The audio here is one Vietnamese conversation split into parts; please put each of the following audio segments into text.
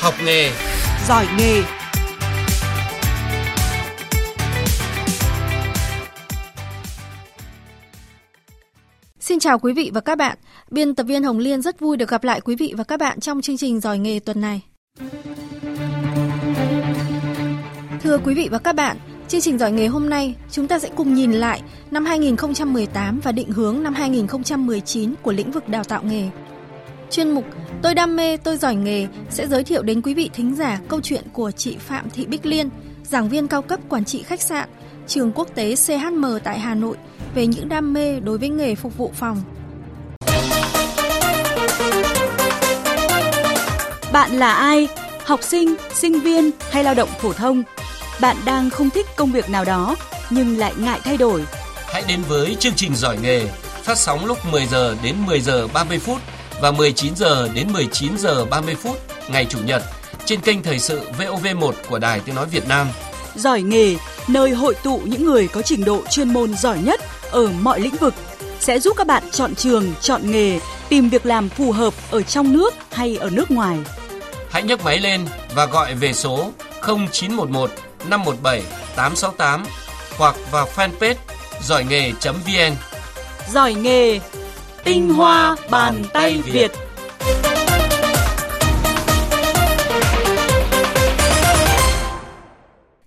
Học nghề, giỏi nghề. Xin chào quý vị và các bạn. Biên tập viên Hồng Liên rất vui được gặp lại quý vị và các bạn trong chương trình giỏi nghề tuần này. Thưa quý vị và các bạn, chương trình giỏi nghề hôm nay chúng ta sẽ cùng nhìn lại năm 2018 và định hướng năm 2019 của lĩnh vực đào tạo nghề. Chuyên mục Tôi đam mê, tôi giỏi nghề sẽ giới thiệu đến quý vị thính giả câu chuyện của chị Phạm Thị Bích Liên, giảng viên cao cấp quản trị khách sạn, trường quốc tế CHM tại Hà Nội về những đam mê đối với nghề phục vụ phòng. Bạn là ai? Học sinh, sinh viên hay lao động phổ thông? Bạn đang không thích công việc nào đó nhưng lại ngại thay đổi. Hãy đến với chương trình giỏi nghề phát sóng lúc 10 giờ đến 10 giờ 30 phút và 19 giờ đến 19 giờ 30 phút ngày chủ nhật trên kênh thời sự VOV1 của Đài Tiếng nói Việt Nam. Giỏi nghề, nơi hội tụ những người có trình độ chuyên môn giỏi nhất ở mọi lĩnh vực sẽ giúp các bạn chọn trường, chọn nghề, tìm việc làm phù hợp ở trong nước hay ở nước ngoài. Hãy nhấc máy lên và gọi về số 0911 517 868 hoặc vào fanpage giỏi nghề.vn. Giỏi nghề, tinh hoa bàn tay Việt.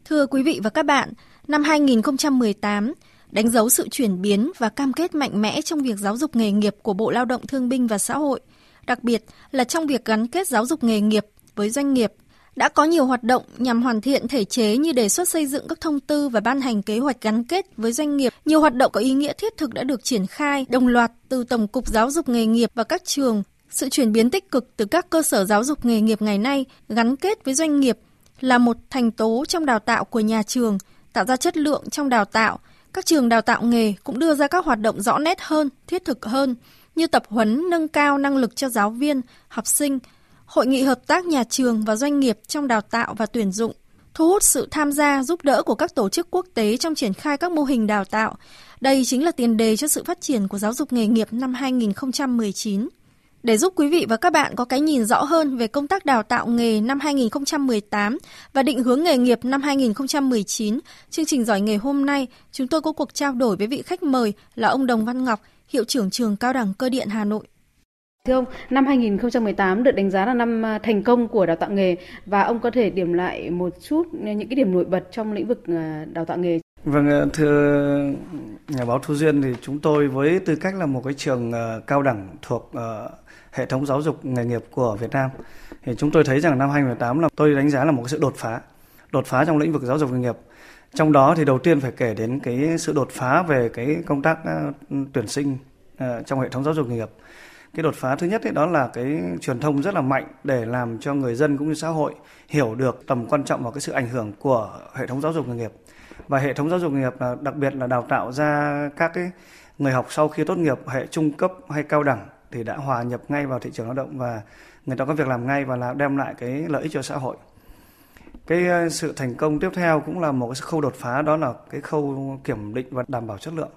Thưa quý vị và các bạn, năm 2018 đánh dấu sự chuyển biến và cam kết mạnh mẽ trong việc giáo dục nghề nghiệp của Bộ Lao động Thương binh và Xã hội, đặc biệt là trong việc gắn kết giáo dục nghề nghiệp với doanh nghiệp. Đã có nhiều hoạt động nhằm hoàn thiện thể chế như đề xuất xây dựng các thông tư và ban hành kế hoạch gắn kết với doanh nghiệp. Nhiều hoạt động có ý nghĩa thiết thực đã được triển khai đồng loạt từ Tổng cục Giáo dục nghề nghiệp và các trường. Sự chuyển biến tích cực từ các cơ sở giáo dục nghề nghiệp ngày nay gắn kết với doanh nghiệp là một thành tố trong đào tạo của nhà trường, tạo ra chất lượng trong đào tạo. Các trường đào tạo nghề cũng đưa ra các hoạt động rõ nét hơn, thiết thực hơn, như tập huấn nâng cao năng lực cho giáo viên, học sinh, hội nghị hợp tác nhà trường và doanh nghiệp trong đào tạo và tuyển dụng, thu hút sự tham gia giúp đỡ của các tổ chức quốc tế trong triển khai các mô hình đào tạo. Đây chính là tiền đề cho sự phát triển của giáo dục nghề nghiệp năm 2019. Để giúp quý vị và các bạn có cái nhìn rõ hơn về công tác đào tạo nghề năm 2018 và định hướng nghề nghiệp năm 2019, chương trình giỏi nghề hôm nay, chúng tôi có cuộc trao đổi với vị khách mời là ông Đồng Văn Ngọc, hiệu trưởng trường Cao đẳng Cơ điện Hà Nội. Thưa ông, năm 2018 được đánh giá là năm à, thành công của đào tạo nghề và ông có thể điểm lại một chút những cái điểm nổi bật trong lĩnh vực à, đào tạo nghề. Vâng, à, thưa nhà báo Thu Duyên thì chúng tôi với tư cách là một cái trường cao đẳng thuộc hệ thống giáo dục nghề nghiệp của Việt Nam thì chúng tôi thấy rằng năm 2018 là tôi đánh giá là một cái sự đột phá, đột phá trong lĩnh vực giáo dục nghề nghiệp. Trong đó thì đầu tiên phải kể đến cái sự đột phá về cái công tác tuyển sinh trong hệ thống giáo dục nghề nghiệp cái đột phá thứ nhất ấy, đó là cái truyền thông rất là mạnh để làm cho người dân cũng như xã hội hiểu được tầm quan trọng và cái sự ảnh hưởng của hệ thống giáo dục nghề nghiệp. Và hệ thống giáo dục nghề nghiệp là đặc biệt là đào tạo ra các cái người học sau khi tốt nghiệp, hệ trung cấp hay cao đẳng thì đã hòa nhập ngay vào thị trường lao động và người ta có việc làm ngay và là đem lại cái lợi ích cho xã hội. Cái ờ, sự thành công tiếp theo cũng là một cái khâu đột phá, đó là cái khâu kiểm định và đảm bảo chất lượng.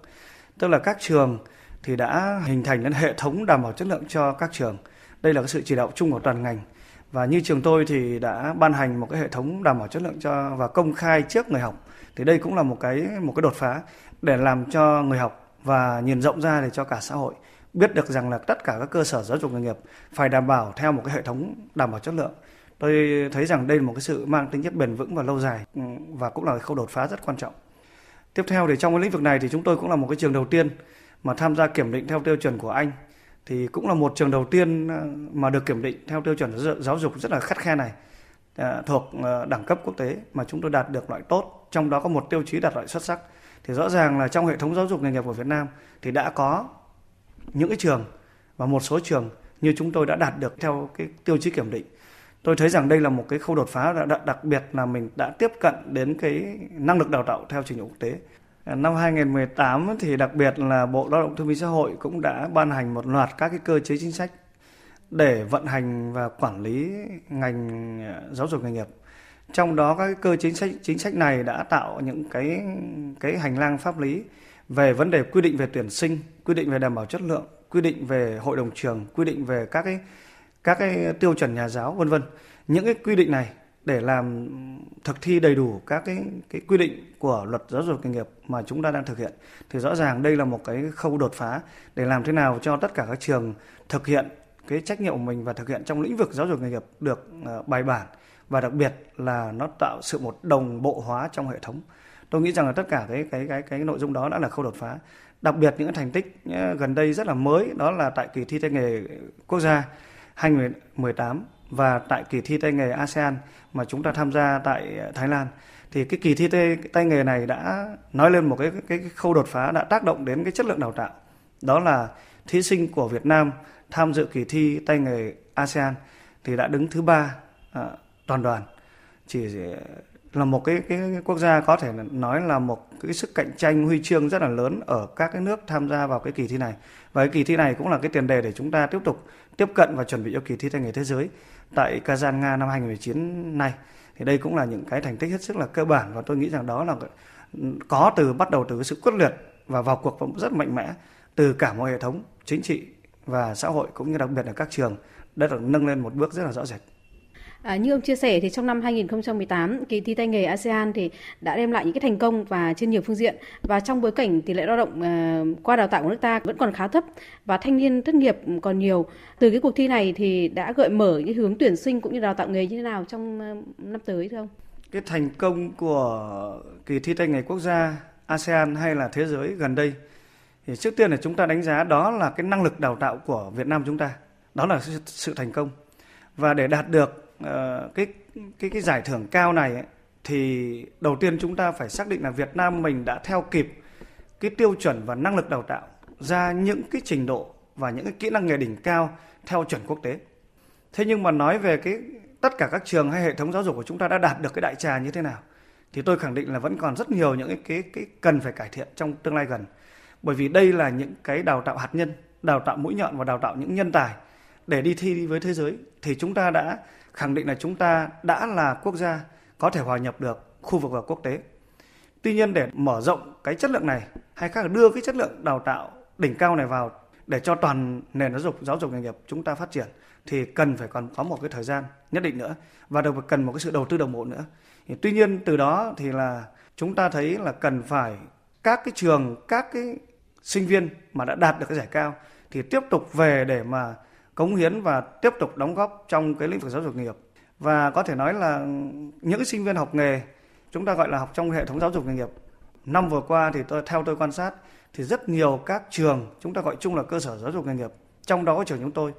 Tức là các trường thì đã hình thành nên hệ thống đảm bảo chất lượng cho các trường. Đây là cái sự chỉ đạo chung của toàn ngành. Và như trường tôi thì đã ban hành một cái hệ thống đảm bảo chất lượng cho và công khai trước người học. Thì đây cũng là một cái một cái đột phá để làm cho người học và nhìn rộng ra để cho cả xã hội biết được rằng là tất cả các cơ sở giáo dục nghề nghiệp phải đảm bảo theo một cái hệ thống đảm bảo chất lượng. Tôi thấy rằng đây là một cái sự mang tính chất bền vững và lâu dài ừ, và cũng là khâu đột phá rất quan trọng. Tiếp theo thì trong cái lĩnh vực này thì chúng tôi cũng là một cái trường đầu tiên mà tham gia kiểm định theo tiêu chuẩn của Anh, thì cũng là một trường đầu tiên ờ, mà được kiểm định theo tiêu chuẩn giáo dục rất là khắt khe này. Ờ, thuộc ờ, đẳng cấp quốc tế mà chúng tôi đạt được loại tốt, trong đó có một tiêu chí đạt loại xuất sắc. Thì rõ ràng là trong hệ thống giáo dục nghề nghiệp của Việt Nam thì đã có những cái trường và một số trường như chúng tôi đã đạt được theo cái tiêu chí kiểm định. Tôi thấy rằng đây là một cái khâu đột phá đặc biệt là mình đã tiếp cận đến cái năng lực đào tạo theo trình độ quốc tế. Năm 2018 thì đặc biệt là Bộ Lao động Thương binh Xã hội cũng đã ban hành một loạt các cái cơ chế chính sách để vận hành và quản lý ngành à, giáo dục nghề nghiệp. Trong đó các cái cơ chính sách chính sách này đã tạo những cái cái hành lang pháp lý về vấn đề quy định về tuyển sinh, quy định về đảm bảo chất lượng, quy định về hội đồng trường, quy định về các cái các cái tiêu chuẩn nhà giáo vân vân. Những cái quy định này để làm, thực thi đầy đủ các cái cái quy định của luật giáo dục nghề nghiệp mà chúng ta đang thực hiện thì rõ ràng đây là một cái khâu đột phá để làm thế nào cho tất cả các trường thực hiện cái trách nhiệm của mình và thực hiện trong lĩnh vực giáo dục nghề nghiệp được ờ, bài bản và đặc biệt là nó tạo sự một đồng bộ hóa trong hệ thống. Tôi nghĩ rằng là tất cả cái cái cái cái nội dung đó đã là khâu đột phá. Đặc biệt những thành tích ờ, gần đây rất là mới, đó là tại kỳ thi tay nghề quốc gia 2018 và tại kỳ thi tay nghề ASEAN mà chúng ta tham gia tại Thái Lan. Thì cái kỳ thi tay, tay nghề này đã nói lên một cái, cái cái khâu đột phá đã tác động đến cái chất lượng đào tạo. Đó là thí sinh của Việt Nam tham dự kỳ thi tay nghề ASEAN thì đã đứng thứ ba à, toàn đoàn. Chỉ là một cái, cái cái quốc gia có thể nói là một cái sức cạnh tranh huy chương rất là lớn ở các cái nước tham gia vào cái kỳ thi này. Và cái kỳ thi này cũng là cái tiền đề để chúng ta tiếp tục tiếp cận và chuẩn bị cho kỳ thi tay nghề thế giới tại Kazan Nga năm 2019 này thì đây cũng là những cái thành tích hết sức là cơ bản và tôi nghĩ rằng đó là có từ, bắt đầu từ sự quyết liệt và vào cuộc rất mạnh mẽ từ cả một hệ thống chính trị và xã hội cũng như đặc biệt là các trường, đã được nâng lên một bước rất là rõ rệt. À, như ông chia sẻ thì trong năm 2018 kỳ thi tay nghề ASEAN thì đã đem lại những cái thành công và trên nhiều phương diện và trong bối cảnh tỷ lệ lao động uh, qua đào tạo của nước ta vẫn còn khá thấp và thanh niên thất nghiệp còn nhiều. Từ cái cuộc thi này thì đã gợi mở những hướng tuyển sinh cũng như đào tạo nghề như thế nào trong uh, năm tới thưa ông? Cái thành công của kỳ thi tay nghề quốc gia ASEAN hay là thế giới gần đây thì trước tiên là chúng ta đánh giá đó là cái năng lực đào tạo của Việt Nam chúng ta. Đó là sự thành công. Và để đạt được Ờ, cái cái cái giải thưởng cao này ấy, thì đầu tiên chúng ta phải xác định là Việt Nam mình đã theo kịp cái tiêu chuẩn và năng lực đào tạo ra những cái trình độ và những cái kỹ năng nghề đỉnh cao theo chuẩn quốc tế. Thế nhưng mà nói về cái tất cả các trường hay hệ thống giáo dục của chúng ta đã đạt được cái đại trà như thế nào thì tôi khẳng định là vẫn còn rất nhiều những cái cái, cái cần phải cải thiện trong tương lai gần. Bởi vì đây là những cái đào tạo hạt nhân, đào tạo mũi nhọn và đào tạo những nhân tài để đi thi với thế giới thì chúng ta đã khẳng định là chúng ta đã là quốc gia có thể hòa nhập được khu vực và quốc tế. Tuy nhiên, để mở rộng cái chất lượng này, hay khác là đưa cái chất lượng đào tạo đỉnh cao này vào để cho toàn nền giáo dục giáo dục nghề nghiệp chúng ta phát triển, thì cần phải còn có một cái thời gian nhất định nữa và được cần một cái sự đầu tư đồng bộ nữa. Thì tuy nhiên, từ đó thì là chúng ta thấy là cần phải các cái trường, các cái sinh viên mà đã đạt được cái giải cao thì tiếp tục về để mà cống hiến và tiếp tục đóng góp trong cái lĩnh vực giáo dục nghề nghiệp. Và có thể nói là những sinh viên học nghề, chúng ta gọi là học trong hệ thống giáo dục nghề nghiệp. Năm vừa qua thì tôi, theo tôi quan sát thì rất nhiều các trường, chúng ta gọi chung là cơ sở giáo dục nghề nghiệp, trong đó có trường chúng tôi,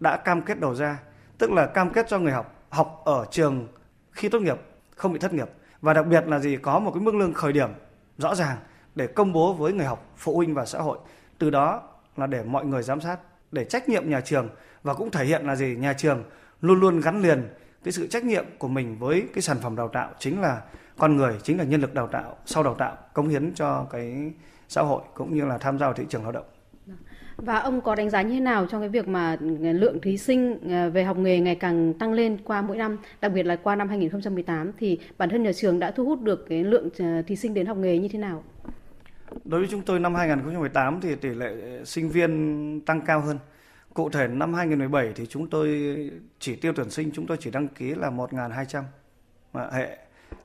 đã cam kết đầu ra, tức là cam kết cho người học học ở trường khi tốt nghiệp, không bị thất nghiệp. Và đặc biệt là gì, có một cái mức lương khởi điểm rõ ràng để công bố với người học, phụ huynh và xã hội. Từ đó là để mọi người giám sát để trách nhiệm nhà trường. Và cũng thể hiện là gì? Nhà trường luôn luôn gắn liền cái sự trách nhiệm của mình với cái sản phẩm đào tạo chính là con người chính là nhân lực đào tạo sau đào tạo cống hiến cho cái xã hội cũng như là tham gia vào thị trường lao động. Và ông có đánh giá như thế nào trong cái việc mà lượng thí sinh ờ, về học nghề ngày càng tăng lên qua mỗi năm, đặc biệt là qua năm 2018 thì bản thân nhà trường đã thu hút được cái lượng ờ, thí sinh đến học nghề như thế nào? Đối với chúng tôi, năm 2018 thì tỷ lệ sinh viên tăng cao hơn. Cụ thể, năm 2017 thì chúng tôi chỉ tiêu tuyển sinh chúng tôi chỉ đăng ký là 1.200 hệ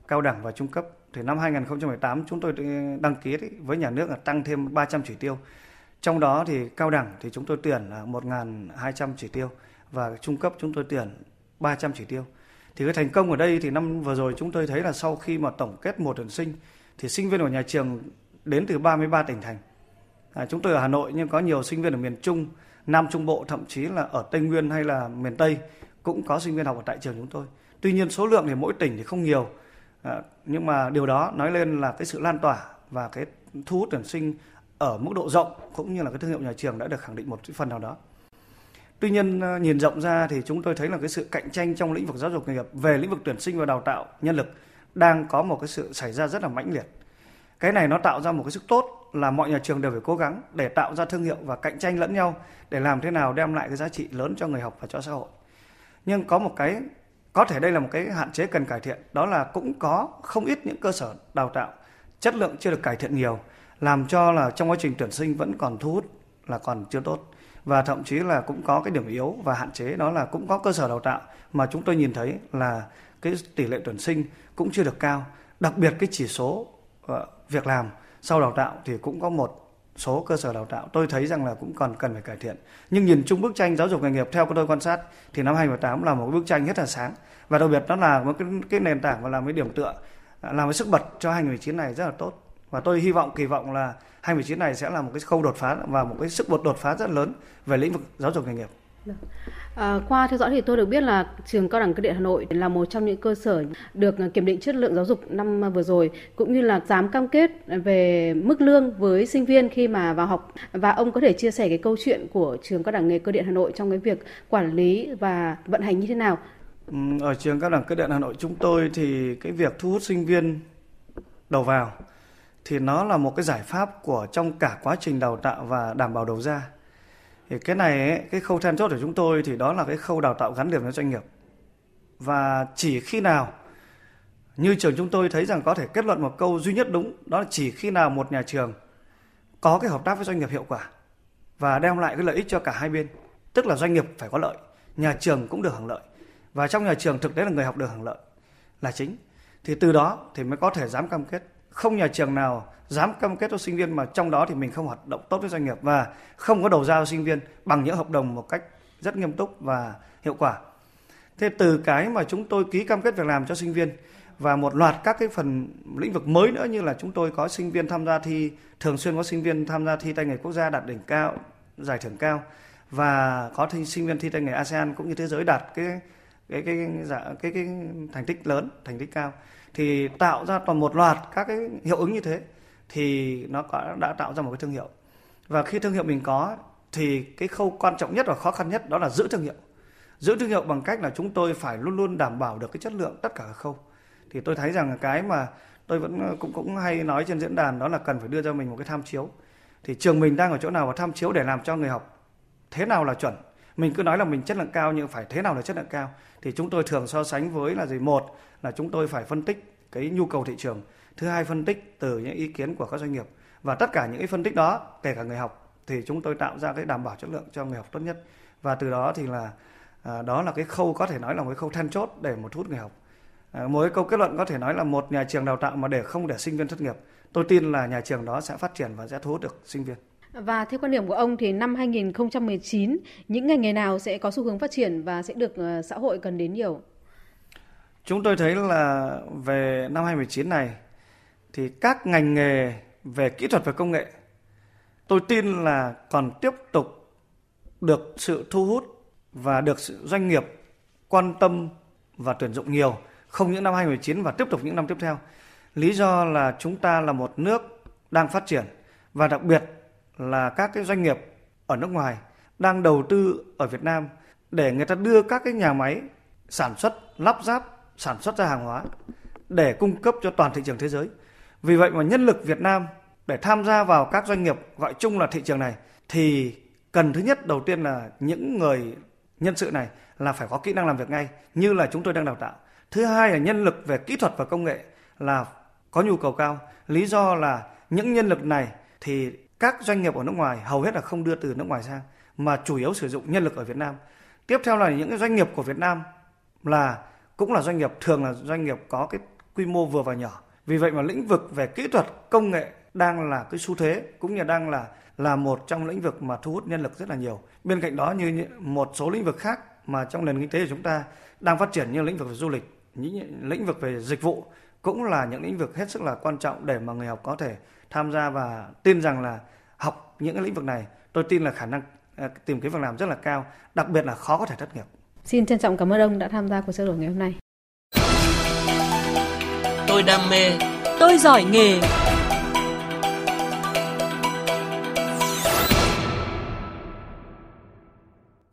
cao đẳng và trung cấp. Thì năm 2018 chúng tôi đăng ký với nhà nước là tăng thêm 300 chỉ tiêu. Trong đó thì cao đẳng thì chúng tôi tuyển là 1.200 chỉ tiêu và trung cấp chúng tôi tuyển 300 chỉ tiêu. Thì cái thành công ở đây thì năm vừa rồi chúng tôi thấy là sau khi mà tổng kết một tuyển sinh thì sinh viên của nhà trường đến từ 33 tỉnh thành. À, chúng tôi ở Hà Nội nhưng có nhiều sinh viên ở miền Trung, Nam Trung Bộ thậm chí là ở Tây Nguyên hay là miền Tây cũng có sinh viên học ở tại trường chúng tôi. Tuy nhiên số lượng thì mỗi tỉnh thì không nhiều. À, nhưng mà điều đó nói lên là cái sự lan tỏa và cái thu hút tuyển sinh ở mức độ rộng cũng như là cái thương hiệu nhà trường đã được khẳng định một phần nào đó. Tuy nhiên à, nhìn rộng ra thì chúng tôi thấy là cái sự cạnh tranh trong lĩnh vực giáo dục nghề nghiệp về lĩnh vực tuyển sinh và đào tạo nhân lực đang có một cái sự xảy ra rất là mãnh liệt cái này nó tạo ra một cái sức tốt là mọi nhà trường đều phải cố gắng để tạo ra thương hiệu và cạnh tranh lẫn nhau để làm thế nào đem lại cái giá trị lớn cho người học và cho xã hội. Nhưng có một cái, có thể đây là một cái hạn chế cần cải thiện, đó là cũng có không ít những cơ sở đào tạo chất lượng chưa được cải thiện nhiều, làm cho là trong quá trình tuyển sinh vẫn còn thu hút là còn chưa tốt. Và thậm chí là cũng có cái điểm yếu và hạn chế, đó là cũng có cơ sở đào tạo mà chúng tôi nhìn thấy là cái tỷ lệ tuyển sinh cũng chưa được cao. Đặc biệt cái chỉ số Ờ, việc làm sau đào tạo thì cũng có một số cơ sở đào tạo. Tôi thấy rằng là cũng còn cần phải cải thiện. Nhưng nhìn chung bức tranh giáo dục nghề nghiệp theo tôi quan sát thì năm 2018 là một bức tranh rất là sáng. Và đặc biệt nó là một cái, cái nền tảng và làm cái điểm tựa à, làm cái sức bật cho 2019 này rất là tốt. Và tôi hy vọng kỳ vọng là 2019 này sẽ là một cái khâu đột phá và một cái sức bật đột phá rất lớn về lĩnh vực giáo dục nghề nghiệp. À, qua theo dõi thì tôi được biết là trường cao đẳng cơ điện Hà Nội là một trong những cơ sở được kiểm định chất lượng giáo dục năm vừa rồi cũng như là dám cam kết về mức lương với sinh viên khi mà vào học và ông có thể chia sẻ cái câu chuyện của trường cao đẳng nghề cơ điện Hà Nội trong cái việc quản lý và vận hành như thế nào ừ, ở trường cao đẳng cơ điện Hà Nội chúng tôi thì cái việc thu hút sinh viên đầu vào thì nó là một cái giải pháp của trong cả quá trình đào tạo và đảm bảo đầu ra. Thì cái này ấy, cái khâu then chốt của chúng tôi thì đó là cái khâu đào tạo gắn liền với doanh nghiệp. Và chỉ khi nào như trường chúng tôi thấy rằng có thể kết luận một câu duy nhất đúng, đó là chỉ khi nào một nhà trường có cái hợp tác với doanh nghiệp hiệu quả và đem lại cái lợi ích cho cả hai bên, tức là doanh nghiệp phải có lợi, nhà trường cũng được hưởng lợi. Và trong nhà trường thực tế là người học được hưởng lợi là chính. Thì từ đó thì mới có thể dám cam kết không nhà trường nào dám cam kết cho sinh viên mà trong đó thì mình không hoạt động tốt với doanh nghiệp và không có đầu ra cho sinh viên bằng những hợp đồng một cách rất nghiêm túc và hiệu quả. Thế từ cái mà chúng tôi ký cam kết việc làm cho sinh viên và một loạt các cái phần lĩnh vực mới nữa như là chúng tôi có sinh viên tham gia thi thường xuyên có sinh viên tham gia thi tay nghề quốc gia đạt đỉnh cao giải thưởng cao và có thi sinh viên thi tay nghề ASEAN cũng như thế giới đạt cái cái cái dạ, cái cái thành tích lớn thành tích cao thì tạo ra toàn một loạt các cái hiệu ứng như thế thì nó đã, đã tạo ra một cái thương hiệu. Và khi thương hiệu mình có thì cái khâu quan trọng nhất và khó khăn nhất đó là giữ thương hiệu. Giữ thương hiệu bằng cách là chúng tôi phải luôn luôn đảm bảo được cái chất lượng tất cả các khâu. Thì tôi thấy rằng cái mà tôi vẫn ờ, cũng cũng hay nói trên diễn đàn đó là cần phải đưa cho mình một cái tham chiếu. Thì trường mình đang ở chỗ nào và tham chiếu để làm cho người học thế nào là chuẩn? Mình cứ nói là mình chất lượng cao nhưng phải thế nào là chất lượng cao. Thì chúng tôi thường so sánh với là gì? Một là chúng tôi phải phân tích cái nhu cầu thị trường. Thứ hai phân tích từ những ý kiến của các doanh nghiệp. Và tất cả những cái phân tích đó kể cả người học thì chúng tôi tạo ra cái đảm bảo chất lượng cho người học tốt nhất. Và từ đó thì là à, đó là cái khâu có thể nói là một cái khâu then chốt để một thu hút người học. À, một cái câu kết luận có thể nói là một nhà trường đào tạo mà để không để sinh viên thất nghiệp. Tôi tin là nhà trường đó sẽ phát triển và sẽ thu hút được sinh viên và theo quan điểm của ông thì năm 2019 những ngành nghề nào sẽ có xu hướng phát triển và sẽ được ờ, xã hội cần đến nhiều? Chúng tôi thấy là về năm 2019 này thì các ngành nghề về kỹ thuật và công nghệ tôi tin là còn tiếp tục được sự thu hút và được sự doanh nghiệp quan tâm và tuyển dụng nhiều, không những năm 2019 và tiếp tục những năm tiếp theo. Lý do là chúng ta là một nước đang phát triển và đặc biệt là các cái doanh nghiệp ở nước ngoài đang đầu tư ở Việt Nam để người ta đưa các cái nhà máy sản xuất, lắp ráp, sản xuất ra hàng hóa để cung cấp cho toàn thị trường thế giới. Vì vậy mà nhân lực Việt Nam để tham gia vào các doanh nghiệp gọi chung là thị trường này thì cần thứ nhất đầu tiên là những người nhân sự này là phải có kỹ năng làm việc ngay, như là chúng tôi đang đào tạo. Thứ hai là nhân lực về kỹ thuật và công nghệ là có nhu cầu cao. Lý do là những nhân lực này thì các doanh nghiệp ở nước ngoài hầu hết là không đưa từ nước ngoài sang mà chủ yếu sử dụng nhân lực ở Việt Nam. Tiếp theo là những cái doanh nghiệp của Việt Nam là cũng là doanh nghiệp thường là doanh nghiệp có cái quy mô vừa và nhỏ. Vì vậy mà lĩnh vực về kỹ thuật, công nghệ đang là cái xu thế cũng như đang là là một trong lĩnh vực mà thu hút nhân lực rất là nhiều. Bên cạnh đó như một số lĩnh vực khác mà trong nền kinh tế của chúng ta đang phát triển như lĩnh vực về du lịch, những lĩnh vực về dịch vụ cũng là những lĩnh vực hết sức là quan trọng để mà người học có thể tham gia và tin rằng là học những cái lĩnh vực này tôi tin là khả năng à, tìm kiếm việc làm rất là cao đặc biệt là khó có thể thất nghiệp. Xin trân trọng cảm ơn ông đã tham gia cuộc trao đổi ngày hôm nay. Tôi đam mê tôi giỏi nghề.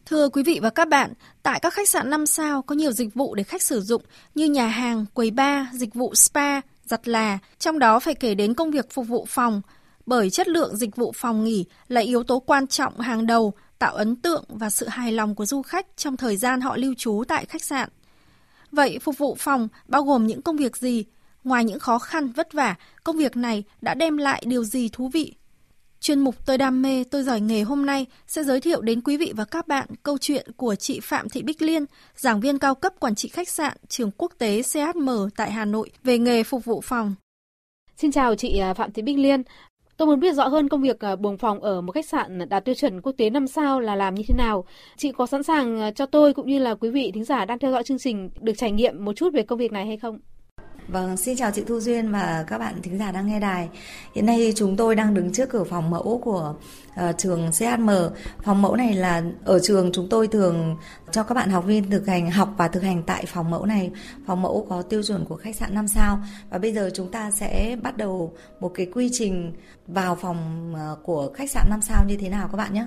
Thưa quý vị và các bạn, tại các khách sạn 5 sao có nhiều dịch vụ để khách sử dụng như nhà hàng, quầy bar, dịch vụ spa, giặt là, trong đó phải kể đến công việc phục vụ phòng, bởi chất lượng dịch vụ phòng nghỉ là yếu tố quan trọng hàng đầu tạo ấn tượng và sự hài lòng của du khách trong thời gian họ lưu trú tại khách sạn. Vậy phục vụ phòng bao gồm những công việc gì? Ngoài những khó khăn vất vả, công việc này đã đem lại điều gì thú vị? Chuyên mục Tôi đam mê, tôi giỏi nghề hôm nay sẽ giới thiệu đến quý vị và các bạn câu chuyện của chị Phạm Thị Bích Liên, giảng viên cao cấp quản trị khách sạn trường quốc tế CHM tại Hà Nội về nghề phục vụ phòng. Xin chào chị à, Phạm Thị Bích Liên. Tôi muốn biết rõ hơn công việc à, buồng phòng ở một khách sạn đạt tiêu chuẩn quốc tế 5 sao là làm như thế nào. Chị có sẵn sàng à, cho tôi cũng như là quý vị thính giả đang theo dõi chương trình được trải nghiệm một chút về công việc này hay không? Vâng, xin chào chị Thu Duyên và các bạn thính giả đang nghe đài. Hiện nay chúng tôi đang đứng trước cửa phòng mẫu của uh, trường CHM. Phòng mẫu này là ở trường chúng tôi thường cho các bạn học viên thực hành học và thực hành tại phòng mẫu này. Phòng mẫu có tiêu chuẩn của khách sạn 5 sao và bây giờ chúng ta sẽ bắt đầu một cái quy trình vào phòng uh, của khách sạn 5 sao như thế nào các bạn nhé.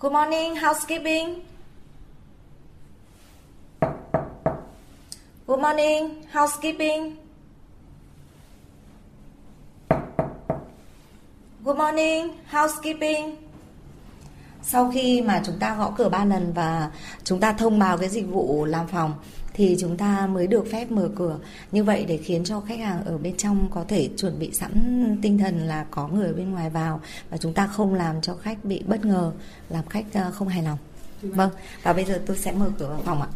Good morning, housekeeping. Good morning, housekeeping. Good morning, housekeeping. Sau khi mà chúng ta gõ cửa ba lần và chúng ta thông báo cái dịch vụ làm phòng thì chúng ta mới được phép mở cửa. Như vậy để khiến cho khách hàng ở bên trong có thể chuẩn bị sẵn tinh thần là có người bên ngoài vào và chúng ta không làm cho khách bị bất ngờ, làm khách ờ, không hài lòng. Vâng, và bây giờ tôi sẽ mở cửa vào phòng ạ.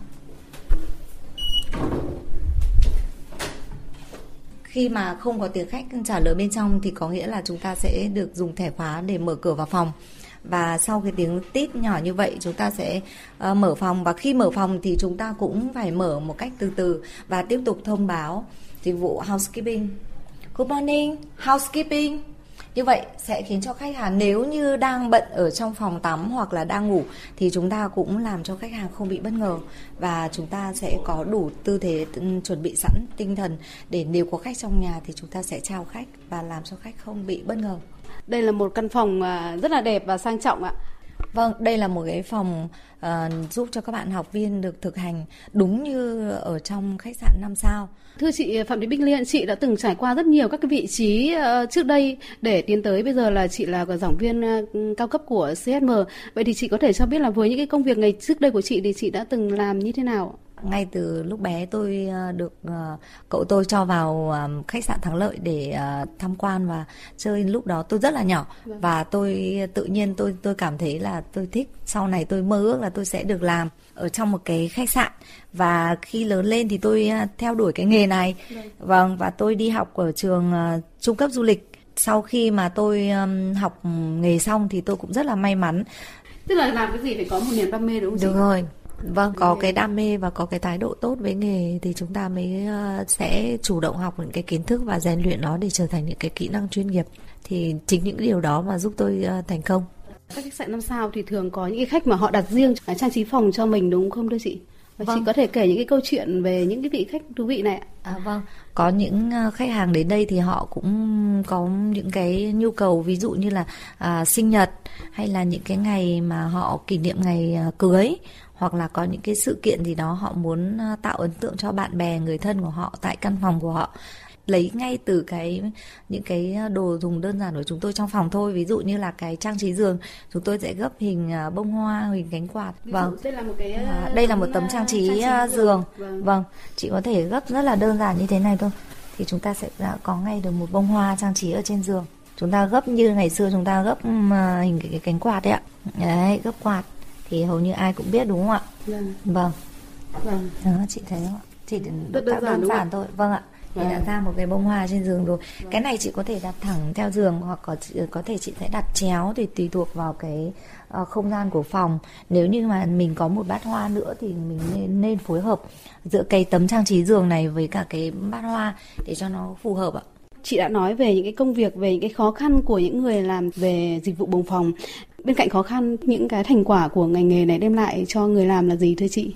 Khi mà không có tiếng khách trả lời bên trong thì có nghĩa là chúng ta sẽ được dùng thẻ khóa để mở cửa vào phòng và sau cái tiếng tít nhỏ như vậy chúng ta sẽ uh, mở phòng và khi mở phòng thì chúng ta cũng phải mở một cách từ từ và tiếp tục thông báo dịch vụ housekeeping. Good morning, housekeeping. Như vậy sẽ khiến cho khách hàng nếu như đang bận ở trong phòng tắm hoặc là đang ngủ thì chúng ta cũng làm cho khách hàng không bị bất ngờ và chúng ta sẽ có đủ tư thế ừ, chuẩn bị sẵn tinh thần để nếu có khách trong nhà thì chúng ta sẽ chào khách và làm cho khách không bị bất ngờ. Đây là một căn phòng à, rất là đẹp và sang trọng ạ. Vâng, đây là một cái phòng uh, giúp cho các bạn học viên được thực hành đúng như ở trong khách sạn 5 sao. Thưa chị Phạm Thị Bích Liên, chị đã từng trải qua rất nhiều các cái vị trí uh, trước đây để tiến tới bây giờ là chị là giảng viên uh, cao cấp của CSM. Vậy thì chị có thể cho biết là với những cái công việc ngày trước đây của chị thì chị đã từng làm như thế nào? Ngay từ lúc bé tôi ờ, được ờ, cậu tôi cho vào ờ, khách sạn Thắng Lợi để tham quan và chơi. Lúc đó tôi rất là nhỏ vâng. và tôi tự nhiên tôi tôi cảm thấy là tôi thích. Sau này tôi mơ ước là tôi sẽ được làm ở trong một cái khách sạn. Và khi lớn lên thì tôi theo đuổi cái nghề này. Vâng, vâng và tôi đi học ở trường trung cấp du lịch. Sau khi mà tôi học nghề xong thì tôi cũng rất là may mắn. Tức là làm cái gì phải có một niềm đam mê đúng không chị? Được rồi Vâng, có cái đam mê và có cái thái độ tốt với nghề thì chúng ta mới ờ, sẽ chủ động học những cái kiến thức và rèn luyện nó để trở thành những cái kỹ năng chuyên nghiệp. Thì chính những điều đó mà giúp tôi ờ, thành công. Các khách sạn năm sao thì thường có những cái khách mà họ đặt riêng trang trí phòng cho mình đúng không thưa chị? Và vâng. chị có thể kể những cái câu chuyện về những cái vị khách thú vị này ạ. À, vâng, có những ờ, khách hàng đến đây thì họ cũng có những cái nhu cầu ví dụ như là à, sinh nhật hay là những cái ngày mà họ kỷ niệm ngày cưới hoặc là có những cái sự kiện gì đó họ muốn ờ, tạo ấn tượng cho bạn bè người thân của họ tại căn phòng của họ. Lấy ngay từ cái những cái đồ dùng đơn giản của chúng tôi trong phòng thôi. Ví dụ như là cái trang trí giường chúng tôi sẽ gấp hình ờ, bông hoa hình cánh quạt. Vâng. đây là một cái à, đây là một tấm trang trí, trang trí giường. vâng. vâng. Chị có thể gấp rất là đơn giản như thế này thôi. Thì chúng ta sẽ có ngay được một bông hoa trang trí ở trên giường. Chúng ta gấp như ngày xưa chúng ta gấp hình cái, cái cánh quạt đấy ạ. Đấy gấp quạt thì hầu như ai cũng biết đúng không ạ? Vâng. Vâng. Vâng. Đó, chị thấy không ạ? Chỉ Rất đơn giản, đơn giản thôi. Vâng ạ. Thì vâng. đã ra một cái bông hoa trên giường rồi. Vâng. Cái này chị có thể đặt thẳng theo giường hoặc có có thể chị sẽ đặt chéo thì tùy thuộc vào cái uh, không gian của phòng. Nếu như mà mình có một bát hoa nữa thì mình nên, nên phối hợp giữa cái tấm trang trí giường này với cả cái bát hoa để cho nó phù hợp ạ chị đã nói về những cái công việc về những cái khó khăn của những người làm về dịch vụ buồng phòng bên cạnh khó khăn, những cái thành quả của ngành nghề này đem lại cho người làm là gì thưa chị?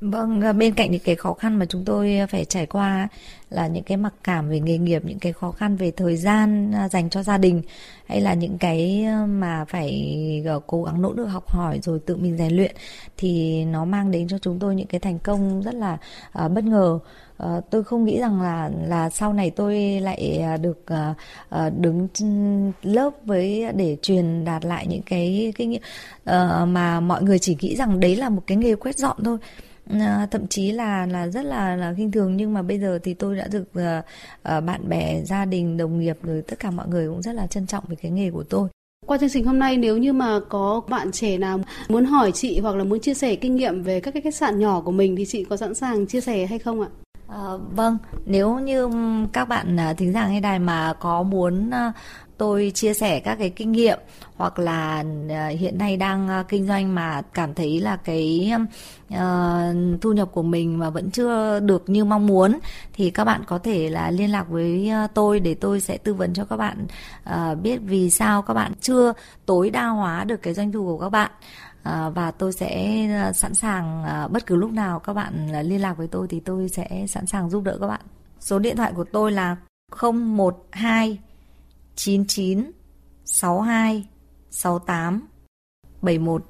Vâng, à, bên cạnh những cái khó khăn mà chúng tôi à, phải trải qua là những cái mặc cảm về nghề nghiệp, những cái khó khăn về thời gian à, dành cho gia đình hay là những cái mà phải cố gắng nỗ lực học hỏi rồi tự mình rèn luyện thì nó mang đến cho chúng tôi những cái thành công rất là uh, bất ngờ. Uh, tôi không nghĩ rằng là là sau này tôi lại được uh, đứng lớp với để truyền đạt lại những cái kinh nghiệm uh, mà mọi người chỉ nghĩ rằng đấy là một cái nghề quét dọn thôi à, thậm chí là là rất là là khinh thường nhưng mà bây giờ thì tôi đã được uh, uh, bạn bè gia đình đồng nghiệp rồi tất cả mọi người cũng rất là trân trọng về cái nghề của tôi qua chương trình hôm nay nếu như mà có bạn trẻ nào muốn hỏi chị hoặc là muốn chia sẻ kinh nghiệm về các cái khách sạn nhỏ của mình thì chị có sẵn sàng chia sẻ hay không ạ? À, vâng, nếu như các bạn thính giả nghe đài mà có muốn tôi chia sẻ các cái kinh nghiệm hoặc là à, hiện nay đang à, kinh doanh mà cảm thấy là cái uh, thu nhập của mình mà vẫn chưa được như mong muốn thì các bạn có thể là liên lạc với à, tôi để tôi sẽ tư vấn cho các bạn uh, biết vì sao các bạn chưa tối đa hóa được cái doanh thu của các bạn và tôi sẽ sẵn sàng bất cứ lúc nào các bạn liên lạc với tôi thì tôi sẽ sẵn sàng giúp đỡ các bạn. Số điện thoại của tôi là 012 99 62 68 71.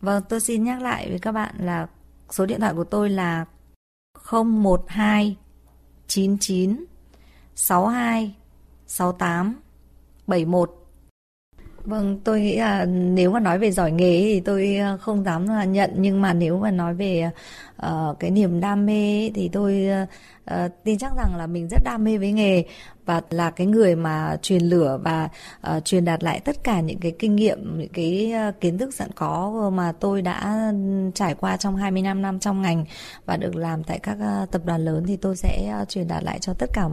Vâng, tôi xin nhắc lại với các bạn là số điện thoại của tôi là 012 99 62 68 71. Vâng, tôi nghĩ là nếu mà nói về giỏi nghề thì tôi ờ, không dám ờ, nhận nhưng mà nếu mà nói về ờ, uh, cái niềm đam mê thì tôi uh, tin chắc rằng là mình rất đam mê với nghề và là cái người mà truyền lửa và uh, truyền đạt lại tất cả những cái kinh nghiệm những cái uh, kiến thức sẵn có mà tôi đã trải qua trong 25 năm trong ngành và được làm tại các uh, tập đoàn lớn thì tôi sẽ uh, truyền đạt lại cho tất cả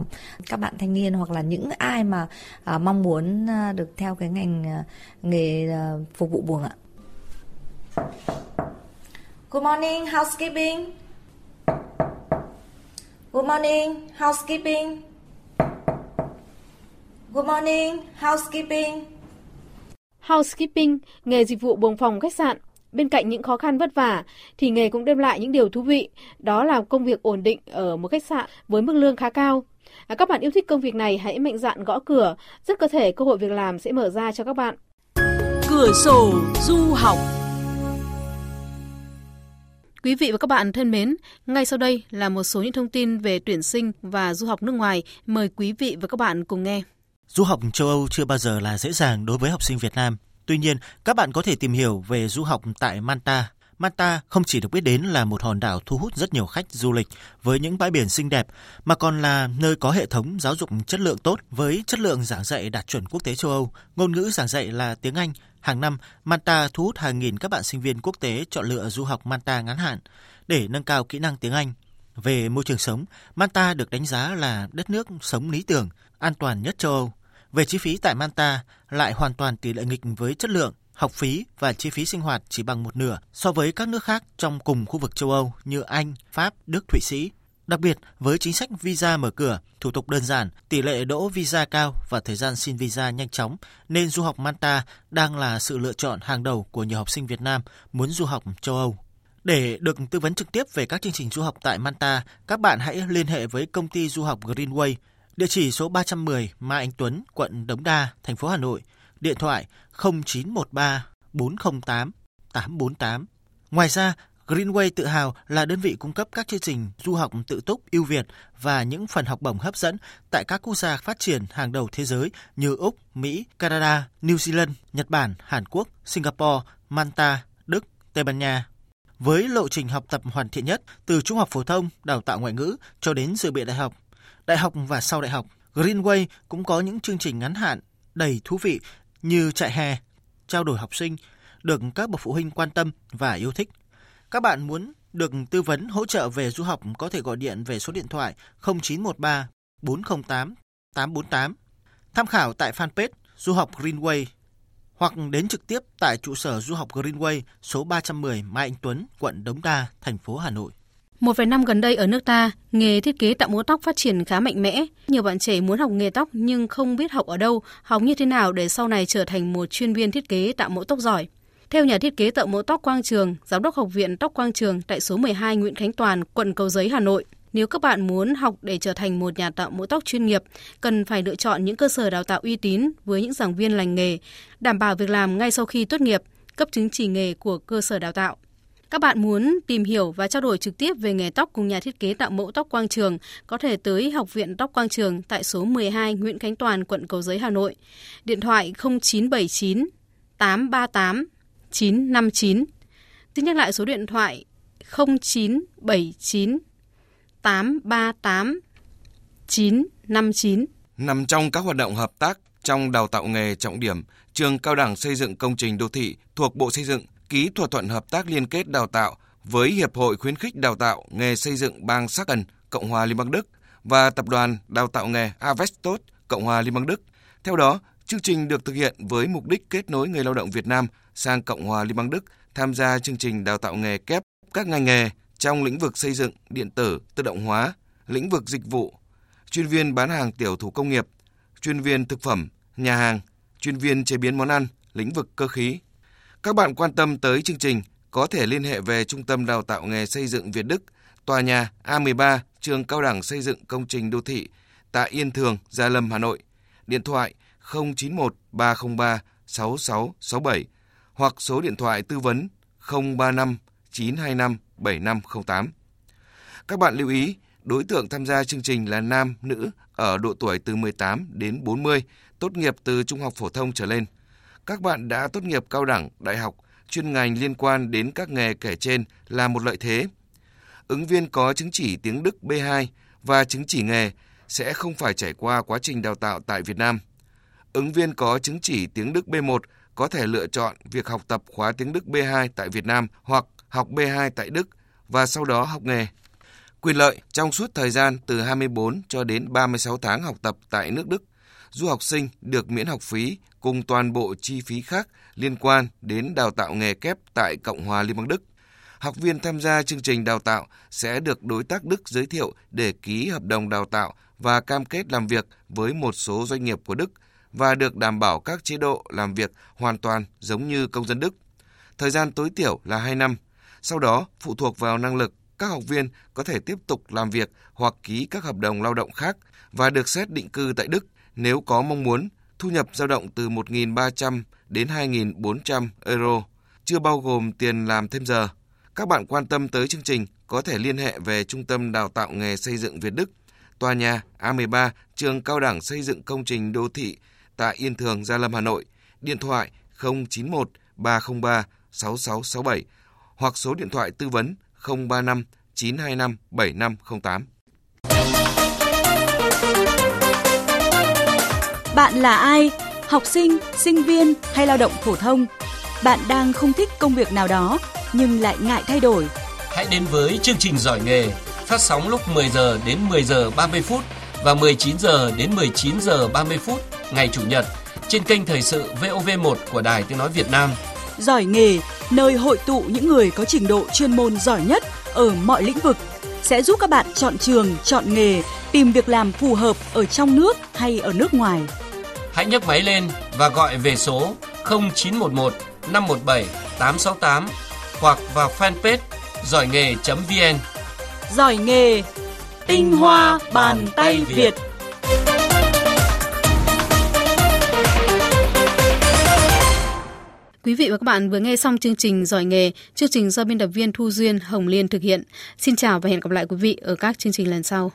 các bạn thanh niên hoặc là những ai mà uh, mong muốn uh, được theo cái ngành uh, nghề uh, phục vụ buồng ạ. Good morning, housekeeping. Good morning, housekeeping. Good morning, housekeeping. Housekeeping, nghề dịch vụ buồng phòng khách sạn. Bên cạnh những khó khăn vất vả thì nghề cũng đem lại những điều thú vị, đó là công việc ổn định ở một khách sạn với mức lương khá cao. À, các bạn yêu thích công việc này hãy mạnh dạn gõ cửa, rất có thể cơ hội việc làm sẽ mở ra cho các bạn. Cửa sổ du học Quý vị và các bạn thân mến, ngay sau đây là một số những thông tin về tuyển sinh và du học nước ngoài. Mời quý vị và các bạn cùng nghe. Du học châu Âu chưa bao giờ là dễ dàng đối với học sinh Việt Nam. Tuy nhiên, các bạn có thể tìm hiểu về du học tại Manta. Manta không chỉ được biết đến là một hòn đảo thu hút rất nhiều khách du lịch với những bãi biển xinh đẹp, mà còn là nơi có hệ thống giáo dục chất lượng tốt với chất lượng giảng dạy đạt chuẩn quốc tế châu Âu. Ngôn ngữ giảng dạy là tiếng Anh. Hàng năm, Manta thu hút hàng nghìn các bạn sinh viên quốc tế chọn lựa du học Manta ngắn hạn để nâng cao kỹ năng tiếng Anh. Về môi trường sống, Manta được đánh giá là đất nước sống lý tưởng, an toàn nhất châu Âu. Về chi phí tại Manta lại hoàn toàn tỷ lệ nghịch với chất lượng, học phí và chi phí sinh hoạt chỉ bằng một nửa so với các nước khác trong cùng khu vực châu Âu như Anh, Pháp, Đức, Thụy Sĩ. Đặc biệt, với chính sách visa mở cửa, thủ tục đơn giản, tỷ lệ đỗ visa cao và thời gian xin visa nhanh chóng, nên du học Manta đang là sự lựa chọn hàng đầu của nhiều học sinh Việt Nam muốn du học châu Âu. Để được tư vấn trực tiếp về các chương trình du học tại Manta, các bạn hãy liên hệ với công ty du học Greenway, địa chỉ số 310 Mai Anh Tuấn, quận Đống Đa, thành phố Hà Nội, điện thoại 0913 408 848. Ngoài ra, Greenway tự hào là đơn vị cung cấp các chương trình du học tự túc ưu việt và những phần học bổng hấp dẫn tại các quốc gia phát triển hàng đầu thế giới như Úc, Mỹ, Canada, New Zealand, Nhật Bản, Hàn Quốc, Singapore, Malta, Đức, Tây Ban Nha. Với lộ trình học tập hoàn thiện nhất từ trung học phổ thông, đào tạo ngoại ngữ cho đến dự bị đại học, đại học và sau đại học, Greenway cũng có những chương trình ngắn hạn đầy thú vị như trại hè, trao đổi học sinh, được các bậc phụ huynh quan tâm và yêu thích. Các bạn muốn được tư vấn hỗ trợ về du học có thể gọi điện về số điện thoại 0913 408 848. Tham khảo tại fanpage Du học Greenway hoặc đến trực tiếp tại trụ sở Du học Greenway số 310 Mai Anh Tuấn, quận Đống Đa, thành phố Hà Nội. Một vài năm gần đây ở nước ta, nghề thiết kế tạo mẫu tóc phát triển khá mạnh mẽ. Nhiều bạn trẻ muốn học nghề tóc nhưng không biết học ở đâu, học như thế nào để sau này trở thành một chuyên viên thiết kế tạo mẫu tóc giỏi. Theo nhà thiết kế tạo mẫu tóc Quang Trường, giám đốc học viện tóc Quang Trường tại số 12 Nguyễn Khánh Toàn, quận Cầu Giấy, Hà Nội, nếu các bạn muốn học để trở thành một nhà tạo mẫu tóc chuyên nghiệp, cần phải lựa chọn những cơ sở đào tạo uy tín với những giảng viên lành nghề, đảm bảo việc làm ngay sau khi tốt nghiệp, cấp chứng chỉ nghề của cơ sở đào tạo. Các bạn muốn tìm hiểu và trao đổi trực tiếp về nghề tóc cùng nhà thiết kế tạo mẫu tóc Quang Trường, có thể tới Học viện Tóc Quang Trường tại số 12 Nguyễn Khánh Toàn, quận Cầu Giấy, Hà Nội. Điện thoại 0979 838 959. Xin nhắc lại số điện thoại 0979 838 959. Nằm trong các hoạt động hợp tác trong đào tạo nghề trọng điểm, trường Cao đẳng Xây dựng Công trình Đô thị thuộc Bộ Xây dựng ký thỏa thuận hợp tác liên kết đào tạo với Hiệp hội khuyến khích đào tạo nghề xây dựng bang Sachsen, Cộng hòa Liên bang Đức và Tập đoàn Đào tạo nghề Avestot, Cộng hòa Liên bang Đức. Theo đó, chương trình được thực hiện với mục đích kết nối người lao động Việt Nam sang Cộng hòa Liên bang Đức tham gia chương trình đào tạo nghề kép các ngành nghề trong lĩnh vực xây dựng, điện tử, tự động hóa, lĩnh vực dịch vụ, chuyên viên bán hàng tiểu thủ công nghiệp, chuyên viên thực phẩm, nhà hàng, chuyên viên chế biến món ăn, lĩnh vực cơ khí. Các bạn quan tâm tới chương trình có thể liên hệ về Trung tâm Đào tạo nghề xây dựng Việt Đức, tòa nhà A13, trường Cao đẳng Xây dựng Công trình Đô thị tại Yên Thường, Gia Lâm, Hà Nội. Điện thoại 091 303 6667 hoặc số điện thoại tư vấn 035 925 7508. Các bạn lưu ý, đối tượng tham gia chương trình là nam, nữ ở độ tuổi từ 18 đến 40, tốt nghiệp từ trung học phổ thông trở lên. Các bạn đã tốt nghiệp cao đẳng, đại học, chuyên ngành liên quan đến các nghề kể trên là một lợi thế. Ứng viên có chứng chỉ tiếng Đức B2 và chứng chỉ nghề sẽ không phải trải qua quá trình đào tạo tại Việt Nam. Ứng viên có chứng chỉ tiếng Đức B1 có thể lựa chọn việc học tập khóa tiếng Đức B2 tại Việt Nam hoặc học B2 tại Đức và sau đó học nghề. Quyền lợi trong suốt thời gian từ 24 cho đến 36 tháng học tập tại nước Đức, du học sinh được miễn học phí cùng toàn bộ chi phí khác liên quan đến đào tạo nghề kép tại Cộng hòa Liên bang Đức. Học viên tham gia chương trình đào tạo sẽ được đối tác Đức giới thiệu để ký hợp đồng đào tạo và cam kết làm việc với một số doanh nghiệp của Đức và được đảm bảo các chế độ làm việc hoàn toàn giống như công dân Đức. Thời gian tối thiểu là 2 năm. Sau đó, phụ thuộc vào năng lực, các học viên có thể tiếp tục làm việc hoặc ký các hợp đồng lao động khác và được xét định cư tại Đức nếu có mong muốn, thu nhập dao động từ 1.300 đến 2.400 euro, chưa bao gồm tiền làm thêm giờ. Các bạn quan tâm tới chương trình có thể liên hệ về Trung tâm Đào tạo nghề xây dựng Việt Đức, tòa nhà A13, trường Cao đẳng Xây dựng Công trình Đô thị tại Yên Thường, Gia Lâm, Hà Nội, điện thoại 091 303 6667 hoặc số điện thoại tư vấn 035 925 7508. Bạn là ai? Học sinh, sinh viên hay lao động phổ thông? Bạn đang không thích công việc nào đó nhưng lại ngại thay đổi. Hãy đến với chương trình giỏi nghề phát sóng lúc 10 giờ đến 10 giờ 30 phút và 19 giờ đến 19 giờ 30 phút ngày chủ nhật trên kênh thời sự VOV1 của Đài Tiếng nói Việt Nam. Giỏi nghề, nơi hội tụ những người có trình độ chuyên môn giỏi nhất ở mọi lĩnh vực sẽ giúp các bạn chọn trường, chọn nghề, tìm việc làm phù hợp ở trong nước hay ở nước ngoài. Hãy nhấc máy lên và gọi về số 0911 517 868 hoặc vào fanpage giỏi nghề.vn. Giỏi nghề, tinh hoa bàn tay Việt. Quý vị và các bạn vừa nghe xong chương trình Giỏi nghề, chương trình do biên tập viên Thu Duyên Hồng Liên thực hiện. Xin chào và hẹn gặp lại quý vị ở các chương trình lần sau.